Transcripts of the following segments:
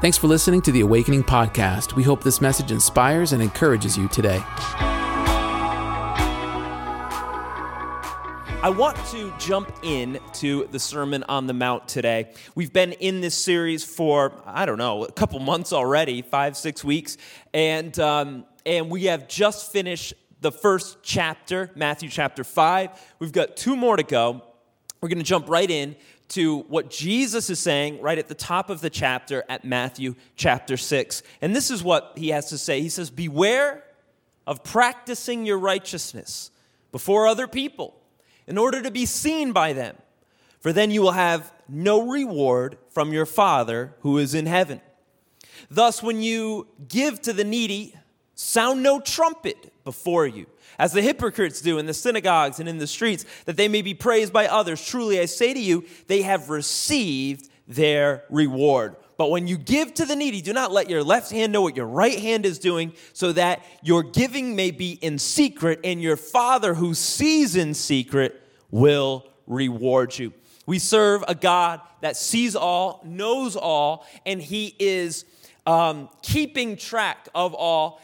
Thanks for listening to the Awakening Podcast. We hope this message inspires and encourages you today. I want to jump in to the Sermon on the Mount today. We've been in this series for, I don't know, a couple months already, five, six weeks, and, um, and we have just finished the first chapter, Matthew chapter 5. We've got two more to go. We're going to jump right in to what Jesus is saying right at the top of the chapter at Matthew chapter 6. And this is what he has to say He says, Beware of practicing your righteousness before other people in order to be seen by them, for then you will have no reward from your Father who is in heaven. Thus, when you give to the needy, sound no trumpet before you, as the hypocrites do in the synagogues and in the streets, that they may be praised by others. Truly, I say to you, they have received their reward. But when you give to the needy, do not let your left hand know what your right hand is doing, so that your giving may be in secret, and your Father who sees in secret will reward you. We serve a God that sees all, knows all, and He is um, keeping track of all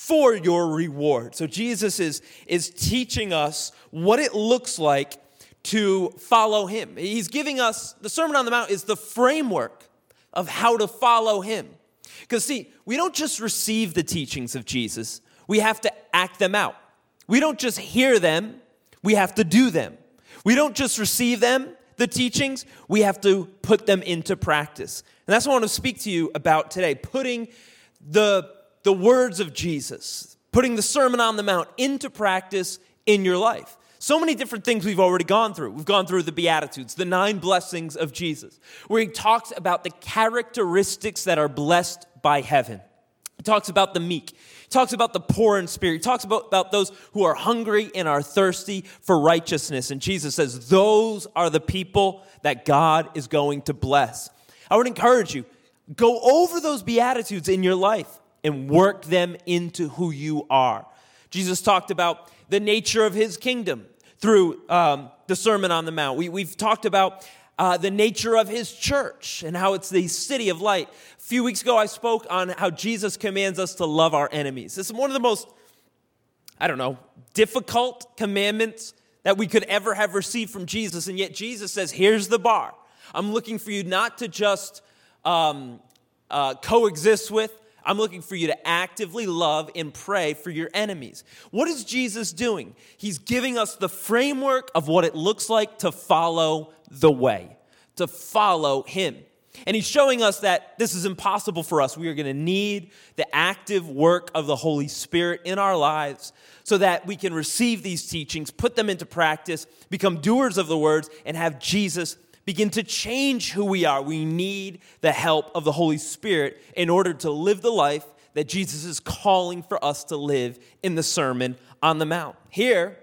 for your reward. So Jesus is, is teaching us what it looks like to follow Him. He's giving us, the Sermon on the Mount is the framework of how to follow him. Because, see, we don't just receive the teachings of Jesus, we have to act them out. We don't just hear them, we have to do them. We don't just receive them, the teachings, we have to put them into practice. And that's what I want to speak to you about today putting the, the words of Jesus, putting the Sermon on the Mount into practice in your life. So many different things we've already gone through. We've gone through the Beatitudes, the nine blessings of Jesus, where he talks about the characteristics that are blessed by heaven. He talks about the meek. He talks about the poor in spirit. He talks about, about those who are hungry and are thirsty for righteousness. And Jesus says, those are the people that God is going to bless. I would encourage you, go over those Beatitudes in your life and work them into who you are. Jesus talked about the nature of his kingdom through um, the Sermon on the Mount. We, we've talked about uh, the nature of his church and how it's the city of light. A few weeks ago, I spoke on how Jesus commands us to love our enemies. This is one of the most, I don't know, difficult commandments that we could ever have received from Jesus. And yet, Jesus says, Here's the bar. I'm looking for you not to just um, uh, coexist with, I'm looking for you to actively love and pray for your enemies. What is Jesus doing? He's giving us the framework of what it looks like to follow the way, to follow Him. And He's showing us that this is impossible for us. We are going to need the active work of the Holy Spirit in our lives so that we can receive these teachings, put them into practice, become doers of the words, and have Jesus begin to change who we are. We need the help of the Holy Spirit in order to live the life that Jesus is calling for us to live in the Sermon on the Mount. Here,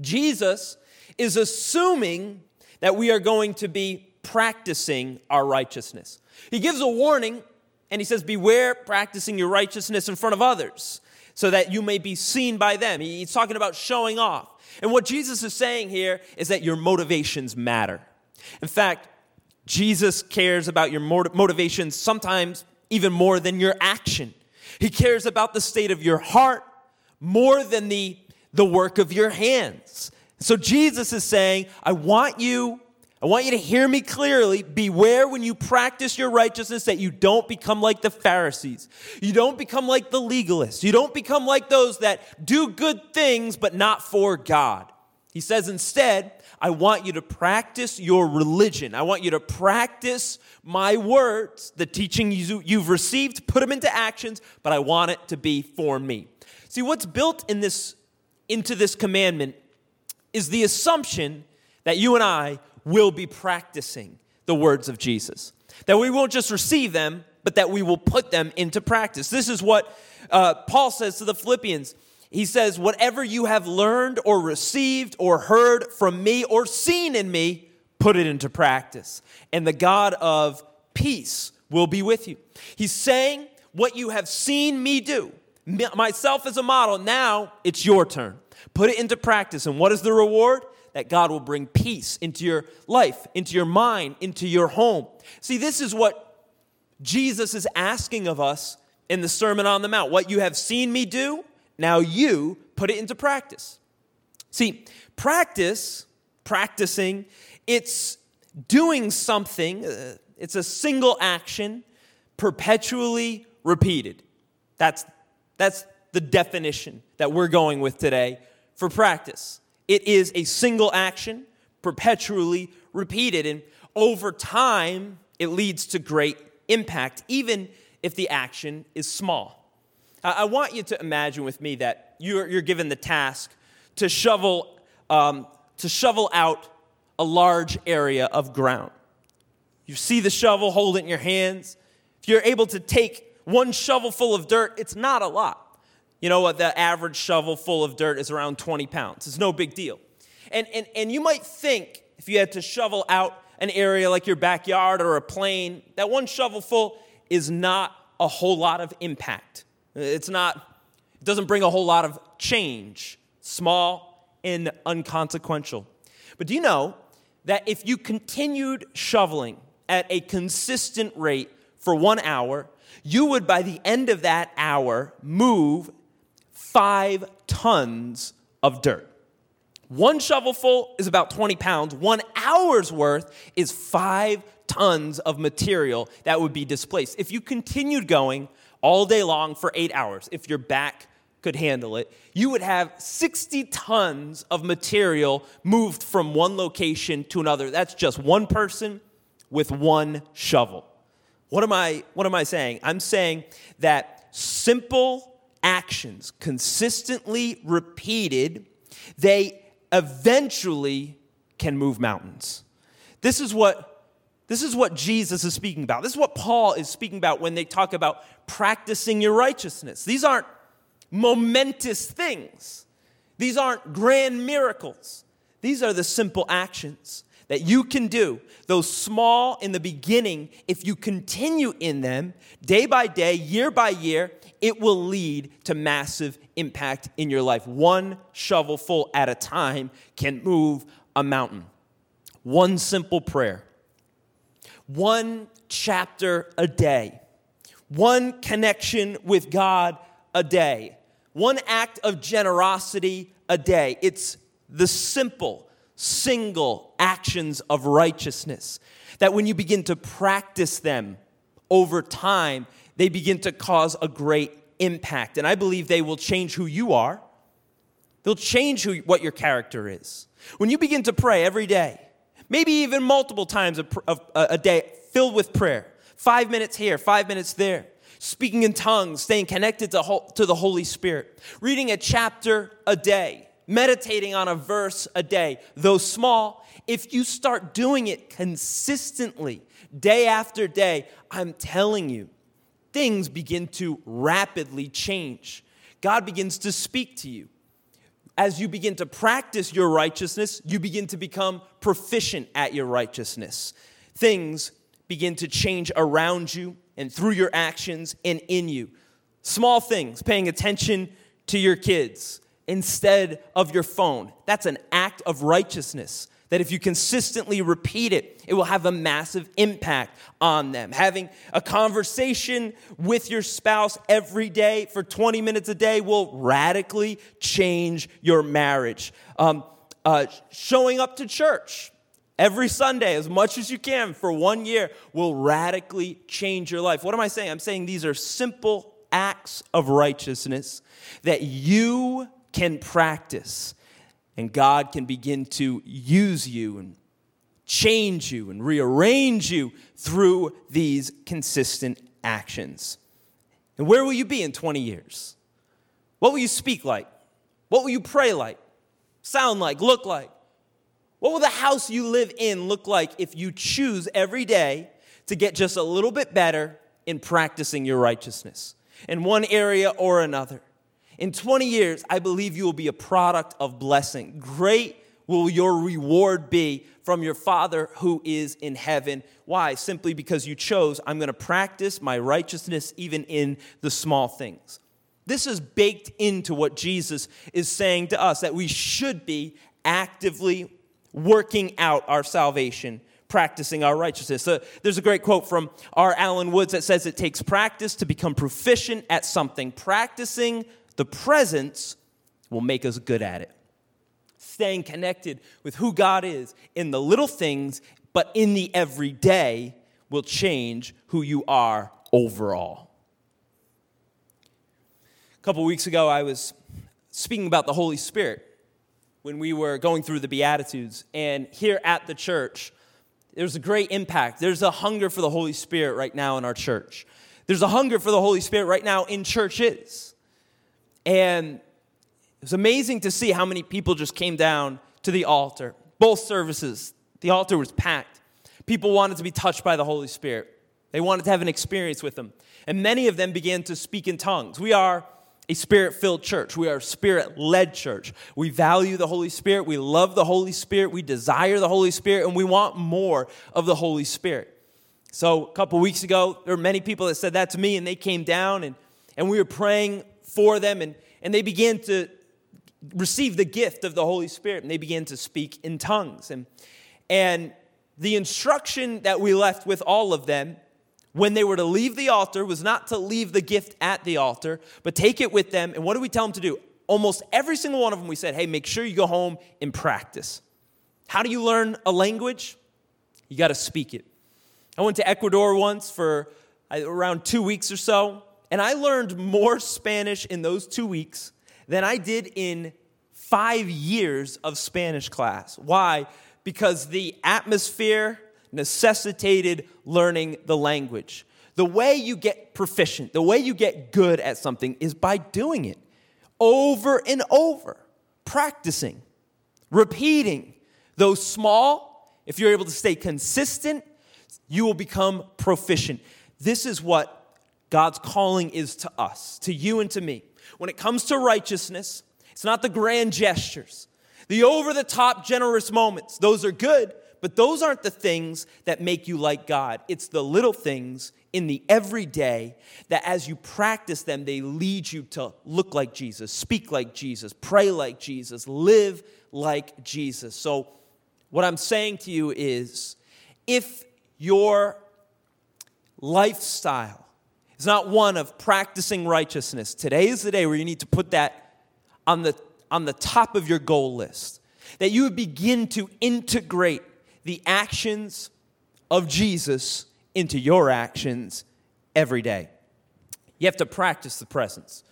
Jesus is assuming that we are going to be practicing our righteousness. He gives a warning and he says, Beware practicing your righteousness in front of others so that you may be seen by them. He's talking about showing off. And what Jesus is saying here is that your motivations matter. In fact, Jesus cares about your motivations sometimes even more than your action. He cares about the state of your heart more than the, the work of your hands. So Jesus is saying, I want you, I want you to hear me clearly. Beware when you practice your righteousness that you don't become like the Pharisees. You don't become like the legalists. You don't become like those that do good things but not for God. He says instead, I want you to practice your religion. I want you to practice my words, the teaching you've received, put them into actions, but I want it to be for me. See, what's built in this, into this commandment is the assumption that you and I will be practicing the words of Jesus. That we won't just receive them, but that we will put them into practice. This is what uh, Paul says to the Philippians he says, Whatever you have learned or received or heard from me or seen in me, put it into practice. And the God of peace will be with you. He's saying, What you have seen me do, myself as a model, now it's your turn. Put it into practice. And what is the reward? That God will bring peace into your life, into your mind, into your home. See, this is what Jesus is asking of us in the Sermon on the Mount. What you have seen me do, now you put it into practice. See, practice, practicing, it's doing something, uh, it's a single action, perpetually repeated. That's, that's the definition that we're going with today for practice. It is a single action, perpetually repeated, and over time, it leads to great impact, even if the action is small. I want you to imagine with me that you're, you're given the task to shovel, um, to shovel out a large area of ground. You see the shovel, hold it in your hands. If you're able to take one shovel full of dirt, it's not a lot. You know what? The average shovel full of dirt is around 20 pounds. It's no big deal. And, and, and you might think if you had to shovel out an area like your backyard or a plain, that one shovelful is not a whole lot of impact. It's not, it doesn't bring a whole lot of change, small and unconsequential. But do you know that if you continued shoveling at a consistent rate for one hour, you would by the end of that hour move five tons of dirt. One shovelful is about 20 pounds. One hour's worth is five tons of material that would be displaced. If you continued going all day long for eight hours, if your back could handle it, you would have 60 tons of material moved from one location to another. That's just one person with one shovel. What am I, what am I saying? I'm saying that simple actions, consistently repeated, they eventually can move mountains. This is what this is what Jesus is speaking about. This is what Paul is speaking about when they talk about practicing your righteousness. These aren't momentous things. These aren't grand miracles. These are the simple actions that you can do. Those small in the beginning, if you continue in them day by day, year by year, it will lead to massive impact in your life. One shovelful at a time can move a mountain. One simple prayer, one chapter a day, one connection with God a day, one act of generosity a day. It's the simple, single actions of righteousness that when you begin to practice them over time, they begin to cause a great impact. And I believe they will change who you are. They'll change who, what your character is. When you begin to pray every day, maybe even multiple times a, a, a day filled with prayer, five minutes here, five minutes there, speaking in tongues, staying connected to, to the Holy Spirit, reading a chapter a day, meditating on a verse a day, though small, if you start doing it consistently, day after day, I'm telling you, things begin to rapidly change. God begins to speak to you. As you begin to practice your righteousness, you begin to become proficient at your righteousness. Things begin to change around you and through your actions and in you. Small things, paying attention to your kids instead of your phone. That's an act of righteousness that if you consistently repeat it, it will have a massive impact on them. Having a conversation with your spouse every day for 20 minutes a day will radically change your marriage. Um, uh, showing up to church every Sunday as much as you can for one year will radically change your life. What am I saying? I'm saying these are simple acts of righteousness that you can practice and God can begin to use you and change you and rearrange you through these consistent actions. And where will you be in 20 years? What will you speak like? What will you pray like? Sound like? Look like? What will the house you live in look like if you choose every day to get just a little bit better in practicing your righteousness in one area or another? In 20 years, I believe you will be a product of blessing. Great will your reward be from your Father who is in heaven. Why? Simply because you chose, I'm going to practice my righteousness even in the small things. This is baked into what Jesus is saying to us that we should be actively working out our salvation practicing our righteousness. Uh, there's a great quote from our Alan Woods that says it takes practice to become proficient at something. Practicing the presence will make us good at it. Staying connected with who God is in the little things, but in the everyday will change who you are overall. A couple weeks ago, I was speaking about the Holy Spirit when we were going through the Beatitudes. And here at the church, there's a great impact. There's a hunger for the Holy Spirit right now in our church. There's a hunger for the Holy Spirit right now in churches. And it was amazing to see how many people just came down to the altar. Both services, the altar was packed. People wanted to be touched by the Holy Spirit, they wanted to have an experience with Him. And many of them began to speak in tongues. We are a spirit filled church. We are a spirit led church. We value the Holy Spirit. We love the Holy Spirit. We desire the Holy Spirit, and we want more of the Holy Spirit. So, a couple weeks ago, there were many people that said that to me, and they came down, and, and we were praying for them, and, and they began to receive the gift of the Holy Spirit, and they began to speak in tongues. And, and the instruction that we left with all of them when they were to leave the altar was not to leave the gift at the altar, but take it with them. And what do we tell them to do? Almost every single one of them, we said, hey, make sure you go home and practice. How do you learn a language? You got to speak it. I went to Ecuador once for uh, around two weeks or so, and I learned more Spanish in those two weeks than I did in five years of Spanish class. Why? Because the atmosphere, necessitated learning the language. The way you get proficient, the way you get good at something is by doing it over and over, practicing, repeating. Though small, if you're able to stay consistent, you will become proficient. This is what God's calling is to us, to you and to me. When it comes to righteousness, it's not the grand gestures, the over the top generous moments. Those are good, but those aren't the things that make you like God. It's the little things in the everyday that as you practice them, they lead you to look like Jesus, speak like Jesus, pray like Jesus, live like Jesus. So, what I'm saying to you is if your lifestyle not one of practicing righteousness, today is the day where you need to put that on the, on the top of your goal list. That you would begin to integrate the actions of Jesus into your actions every day. You have to practice the presence.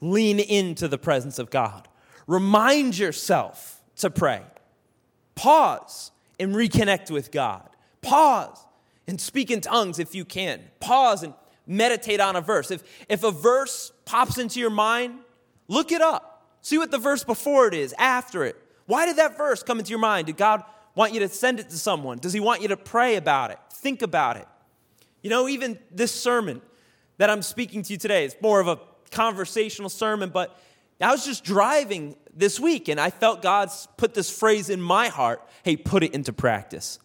Lean into the presence of God. Remind yourself to pray. Pause and reconnect with God. Pause and speak in tongues if you can. Pause and meditate on a verse. If, if a verse pops into your mind, look it up. See what the verse before it is, after it. Why did that verse come into your mind? Did God want you to send it to someone? Does he want you to pray about it? Think about it. You know, even this sermon that I'm speaking to you today, it's more of a conversational sermon, but I was just driving this week and I felt God's put this phrase in my heart hey, put it into practice.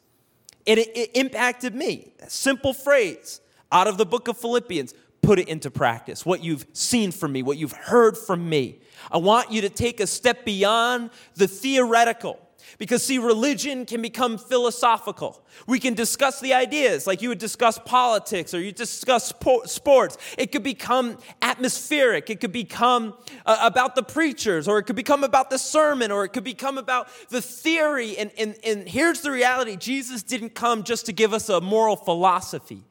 And it, it impacted me. Simple phrase out of the book of Philippians put it into practice. What you've seen from me, what you've heard from me. I want you to take a step beyond the theoretical because, see, religion can become philosophical. We can discuss the ideas, like you would discuss politics or you discuss sports. It could become atmospheric. It could become uh, about the preachers, or it could become about the sermon, or it could become about the theory. And, and, and here's the reality Jesus didn't come just to give us a moral philosophy,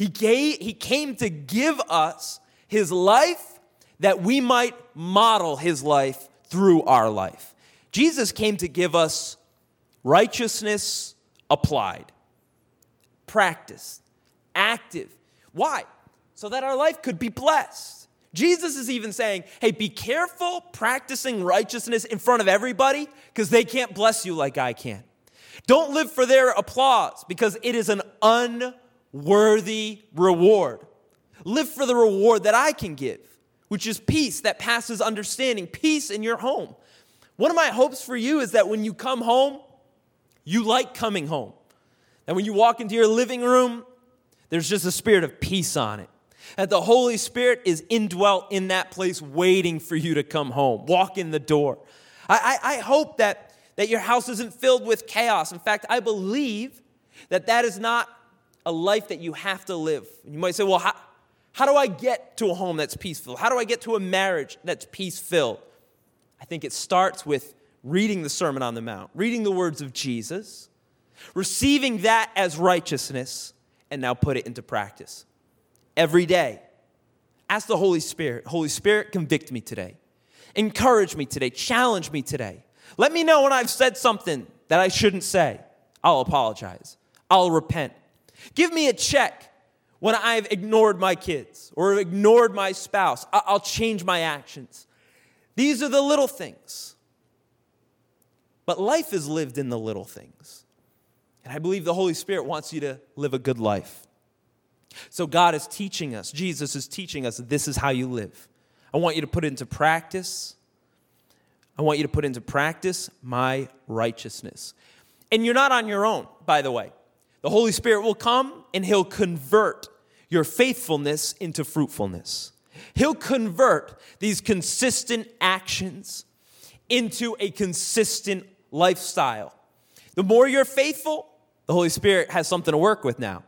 he, gave, he came to give us His life that we might model His life through our life. Jesus came to give us righteousness applied, practiced, active. Why? So that our life could be blessed. Jesus is even saying, hey, be careful practicing righteousness in front of everybody because they can't bless you like I can. Don't live for their applause because it is an unworthy reward. Live for the reward that I can give, which is peace that passes understanding, peace in your home, one of my hopes for you is that when you come home, you like coming home. And when you walk into your living room, there's just a spirit of peace on it. That the Holy Spirit is indwelt in that place, waiting for you to come home. Walk in the door. I, I, I hope that that your house isn't filled with chaos. In fact, I believe that that is not a life that you have to live. You might say, well, how, how do I get to a home that's peaceful? How do I get to a marriage that's peace filled? I think it starts with reading the Sermon on the Mount, reading the words of Jesus, receiving that as righteousness, and now put it into practice every day. Ask the Holy Spirit, Holy Spirit, convict me today. Encourage me today. Challenge me today. Let me know when I've said something that I shouldn't say. I'll apologize. I'll repent. Give me a check when I've ignored my kids or ignored my spouse. I'll change my actions. These are the little things. But life is lived in the little things. And I believe the Holy Spirit wants you to live a good life. So God is teaching us, Jesus is teaching us this is how you live. I want you to put into practice. I want you to put into practice my righteousness. And you're not on your own, by the way. The Holy Spirit will come and He'll convert your faithfulness into fruitfulness. He'll convert these consistent actions into a consistent lifestyle. The more you're faithful, the Holy Spirit has something to work with now,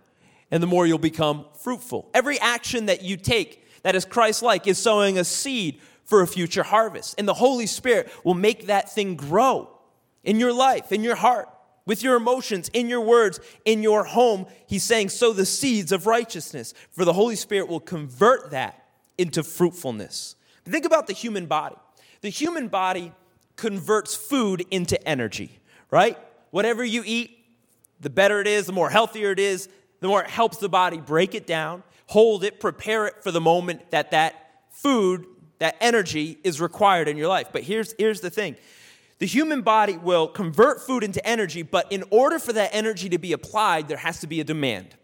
and the more you'll become fruitful. Every action that you take that is Christ like is sowing a seed for a future harvest, and the Holy Spirit will make that thing grow in your life, in your heart with your emotions, in your words, in your home. He's saying, sow the seeds of righteousness, for the Holy Spirit will convert that into fruitfulness. Think about the human body. The human body converts food into energy, right? Whatever you eat, the better it is, the more healthier it is, the more it helps the body break it down, hold it, prepare it for the moment that that food, that energy is required in your life. But here's, here's the thing the human body will convert food into energy, but in order for that energy to be applied, there has to be a demand.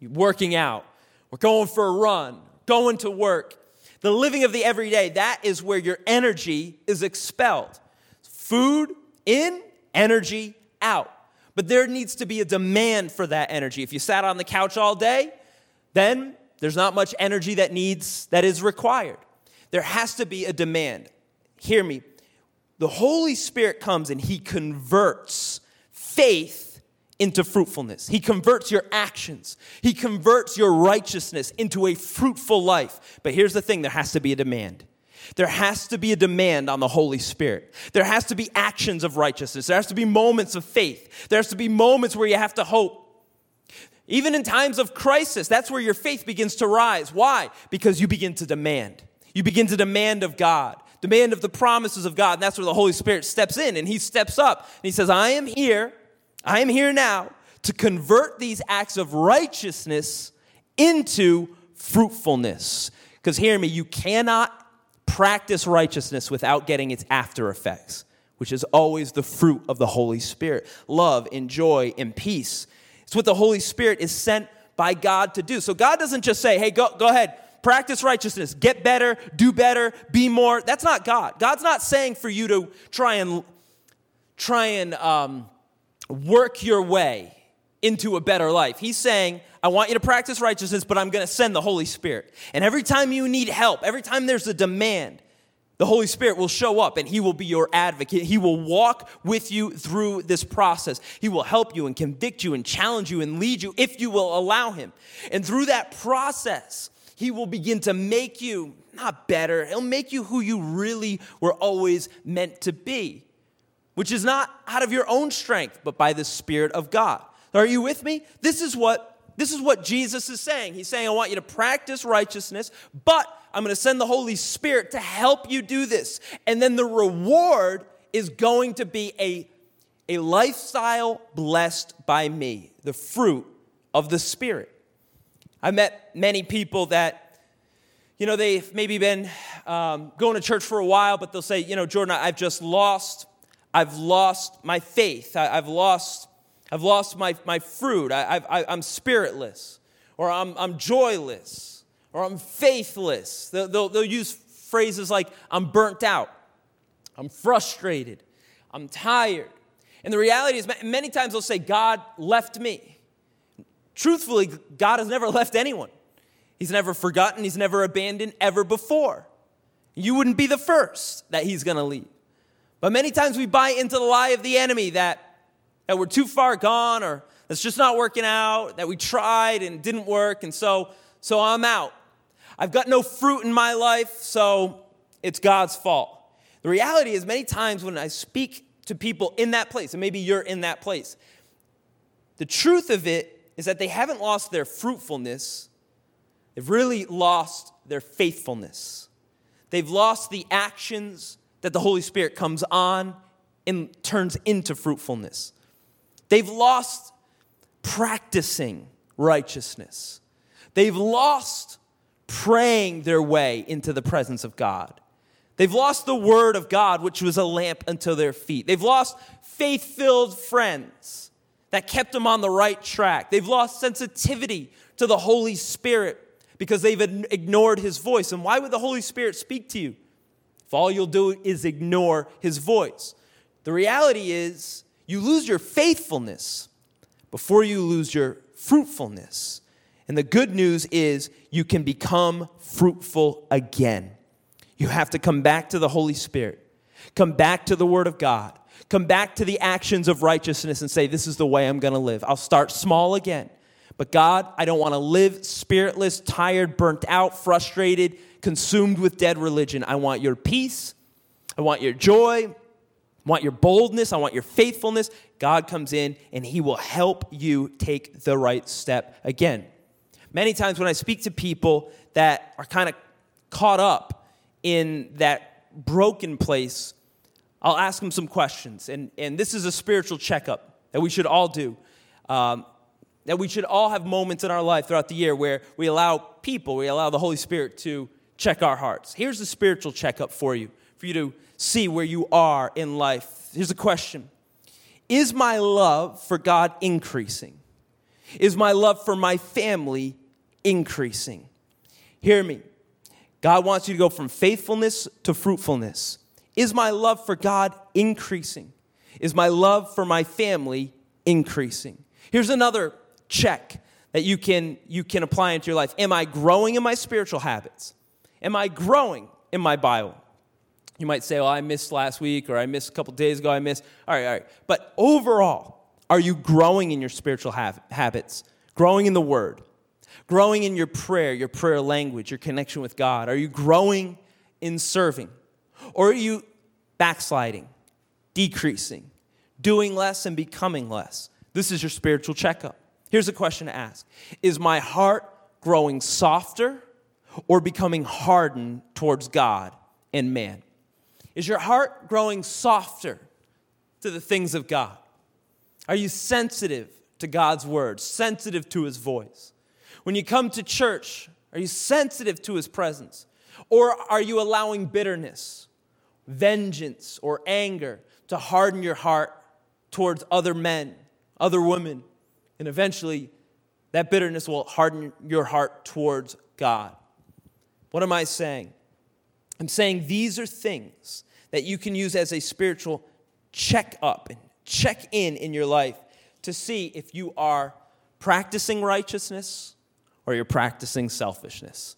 You're working out, we're going for a run, going to work. The living of the everyday, that is where your energy is expelled. Food in, energy out. But there needs to be a demand for that energy. If you sat on the couch all day, then there's not much energy that needs that is required. There has to be a demand. Hear me the Holy Spirit comes and He converts faith into fruitfulness. He converts your actions, He converts your righteousness into a fruitful life. But here's the thing there has to be a demand. There has to be a demand on the Holy Spirit. There has to be actions of righteousness. There has to be moments of faith. There has to be moments where you have to hope. Even in times of crisis, that's where your faith begins to rise. Why? Because you begin to demand. You begin to demand of God demand of the promises of God. And that's where the Holy Spirit steps in and he steps up and he says, I am here, I am here now to convert these acts of righteousness into fruitfulness. Because hear me, you cannot practice righteousness without getting its after effects, which is always the fruit of the Holy Spirit love and joy and peace. It's what the Holy Spirit is sent by God to do. So God doesn't just say, hey, go, go ahead, practice righteousness, get better, do better, be more. That's not God. God's not saying for you to try and try and um, work your way into a better life. He's saying, I want you to practice righteousness, but I'm going to send the Holy Spirit. And every time you need help, every time there's a demand, the Holy Spirit will show up and He will be your advocate. He will walk with you through this process. He will help you and convict you and challenge you and lead you if you will allow Him. And through that process, he will begin to make you not better, He'll make you who you really were always meant to be, which is not out of your own strength, but by the Spirit of God. Are you with me? This is what this is what Jesus is saying. He's saying, I want you to practice righteousness, but I'm going to send the Holy Spirit to help you do this. And then the reward is going to be a, a lifestyle blessed by me, the fruit of the Spirit. I've met many people that, you know, they've maybe been um, going to church for a while, but they'll say, you know, Jordan, I've just lost, I've lost my faith. I, have lost, I've lost my, my fruit. I, I, I'm spiritless, or I'm, I'm joyless, or I'm faithless. They'll, they'll, they'll use phrases like, I'm burnt out, I'm frustrated, I'm tired. And the reality is, many times they'll say, God left me truthfully, God has never left anyone. He's never forgotten, He's never abandoned ever before. You wouldn't be the first that He's going to leave. But many times we buy into the lie of the enemy that, that we're too far gone or that's just not working out, that we tried and didn't work, and so, so I'm out. I've got no fruit in my life, so it's God's fault. The reality is, many times when I speak to people in that place, and maybe you're in that place, the truth of it is that they haven't lost their fruitfulness, they've really lost their faithfulness. They've lost the actions that the Holy Spirit comes on and turns into fruitfulness. They've lost practicing righteousness. They've lost praying their way into the presence of God. They've lost the word of God, which was a lamp unto their feet. They've lost faith filled friends that kept them on the right track. They've lost sensitivity to the Holy Spirit because they've ignored his voice. And why would the Holy Spirit speak to you if all you'll do is ignore his voice? The reality is, you lose your faithfulness before you lose your fruitfulness. And the good news is you can become fruitful again. You have to come back to the Holy Spirit, come back to the Word of God, come back to the actions of righteousness and say, This is the way I'm going to live. I'll start small again. But God, I don't want to live spiritless, tired, burnt out, frustrated, consumed with dead religion. I want your peace. I want your joy. I want your boldness. I want your faithfulness. God comes in and He will help you take the right step again. Many times when I speak to people that are kind of caught up in that broken place, I'll ask them some questions. And, and this is a spiritual checkup that we should all do. Um, that we should all have moments in our life throughout the year where we allow people, we allow the Holy Spirit to check our hearts. Here's the spiritual checkup for you, for you to see where you are in life. Here's a question is my love for God increasing? Is my love for my family increasing? Hear me. God wants you to go from faithfulness to fruitfulness. Is my love for God increasing? Is my love for my family increasing? Here's another check that you can, you can apply into your life. Am I growing in my spiritual habits? Am I growing in my Bible? You might say, well, I missed last week or I missed a couple days ago, I missed. All right, all right. But overall, are you growing in your spiritual habits? Growing in the Word? Growing in your prayer, your prayer language, your connection with God? Are you growing in serving? Or are you backsliding, decreasing, doing less and becoming less? This is your spiritual checkup. Here's a question to ask Is my heart growing softer or becoming hardened towards God and man? Is your heart growing softer to the things of God? Are you sensitive to God's word, sensitive to his voice? When you come to church, are you sensitive to his presence? Or are you allowing bitterness, vengeance, or anger to harden your heart towards other men, other women? And eventually, that bitterness will harden your heart towards God. What am I saying? I'm saying these are things that you can use as a spiritual check up and check in in your life to see if you are practicing righteousness or you're practicing selfishness.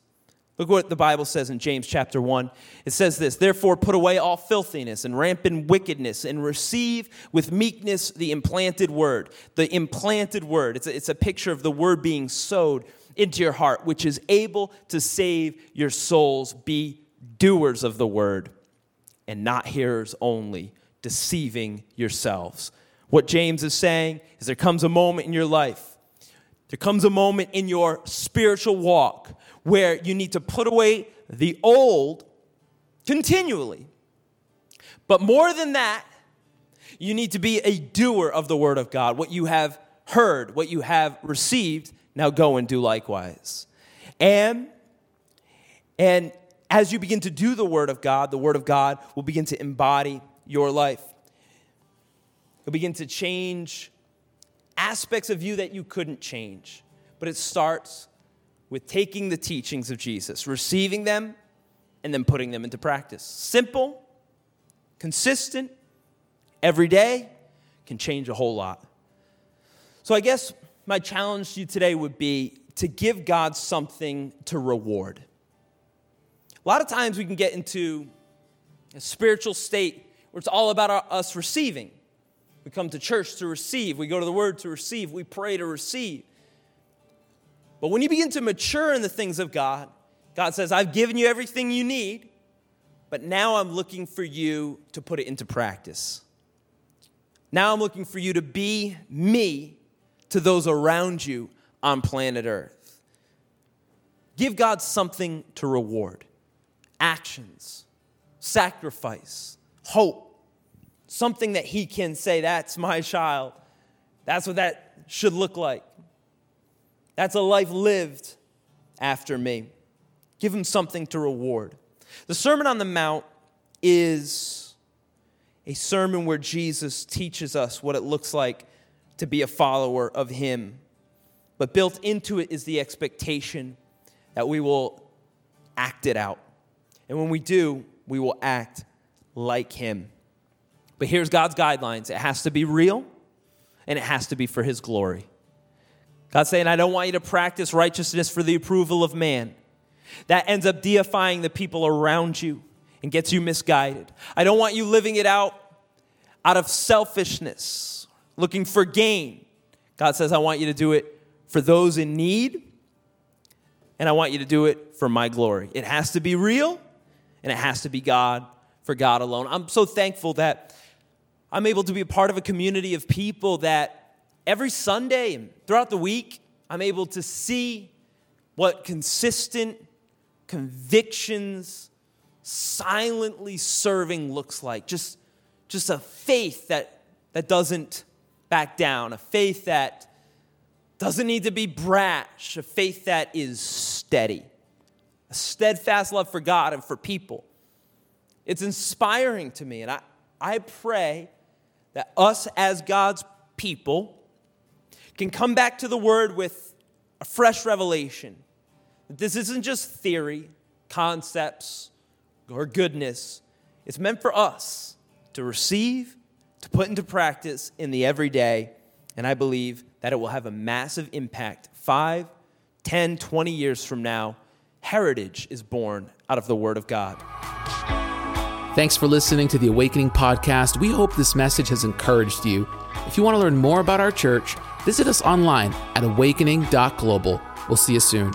Look what the Bible says in James chapter 1. It says this Therefore, put away all filthiness and rampant wickedness and receive with meekness the implanted word. The implanted word. It's a, it's a picture of the word being sowed into your heart, which is able to save your souls. Be doers of the word and not hearers only, deceiving yourselves. What James is saying is there comes a moment in your life, there comes a moment in your spiritual walk where you need to put away the old continually. But more than that, you need to be a doer of the word of God. What you have heard, what you have received, now go and do likewise. And and as you begin to do the Word of God, the Word of God will begin to embody your life. It'll begin to change aspects of you that you couldn't change. But it starts with taking the teachings of Jesus, receiving them, and then putting them into practice. Simple, consistent, every day can change a whole lot. So I guess my challenge to you today would be to give God something to reward. A lot of times we can get into a spiritual state where it's all about our, us receiving. We come to church to receive, we go to the Word to receive, we pray to receive. But when you begin to mature in the things of God, God says, I've given you everything you need, but now I'm looking for you to put it into practice. Now I'm looking for you to be me to those around you on planet Earth. Give God something to reward actions, sacrifice, hope, something that He can say, That's my child. That's what that should look like. That's a life lived after me. Give Him something to reward. The Sermon on the Mount is a sermon where Jesus teaches us what it looks like to be a follower of Him. But built into it is the expectation that we will act it out. And when we do, we will act like Him. But here's God's guidelines it has to be real and it has to be for His glory. God's saying, I don't want you to practice righteousness for the approval of man. That ends up deifying the people around you and gets you misguided. I don't want you living it out out of selfishness, looking for gain. God says, I want you to do it for those in need, and I want you to do it for my glory. It has to be real, and it has to be God for God alone. I'm so thankful that I'm able to be a part of a community of people that every Sunday and throughout the week, I'm able to see what consistent convictions, silently serving looks like. Just, just a faith that, that doesn't back down, a faith that doesn't need to be brash, a faith that is steady, a steadfast love for God and for people. It's inspiring to me, and I, I pray that us as God's people can come back to the Word with a fresh revelation that this isn't just theory, concepts, or goodness. It's meant for us to receive, to put into practice in the everyday, and I believe that it will have a massive impact. Five, 10, 20 years from now, heritage is born out of the Word of God. Thanks for listening to the Awakening Podcast. We hope this message has encouraged you. If you want to learn more about our church, visit us online at awakening.global. We'll see you soon.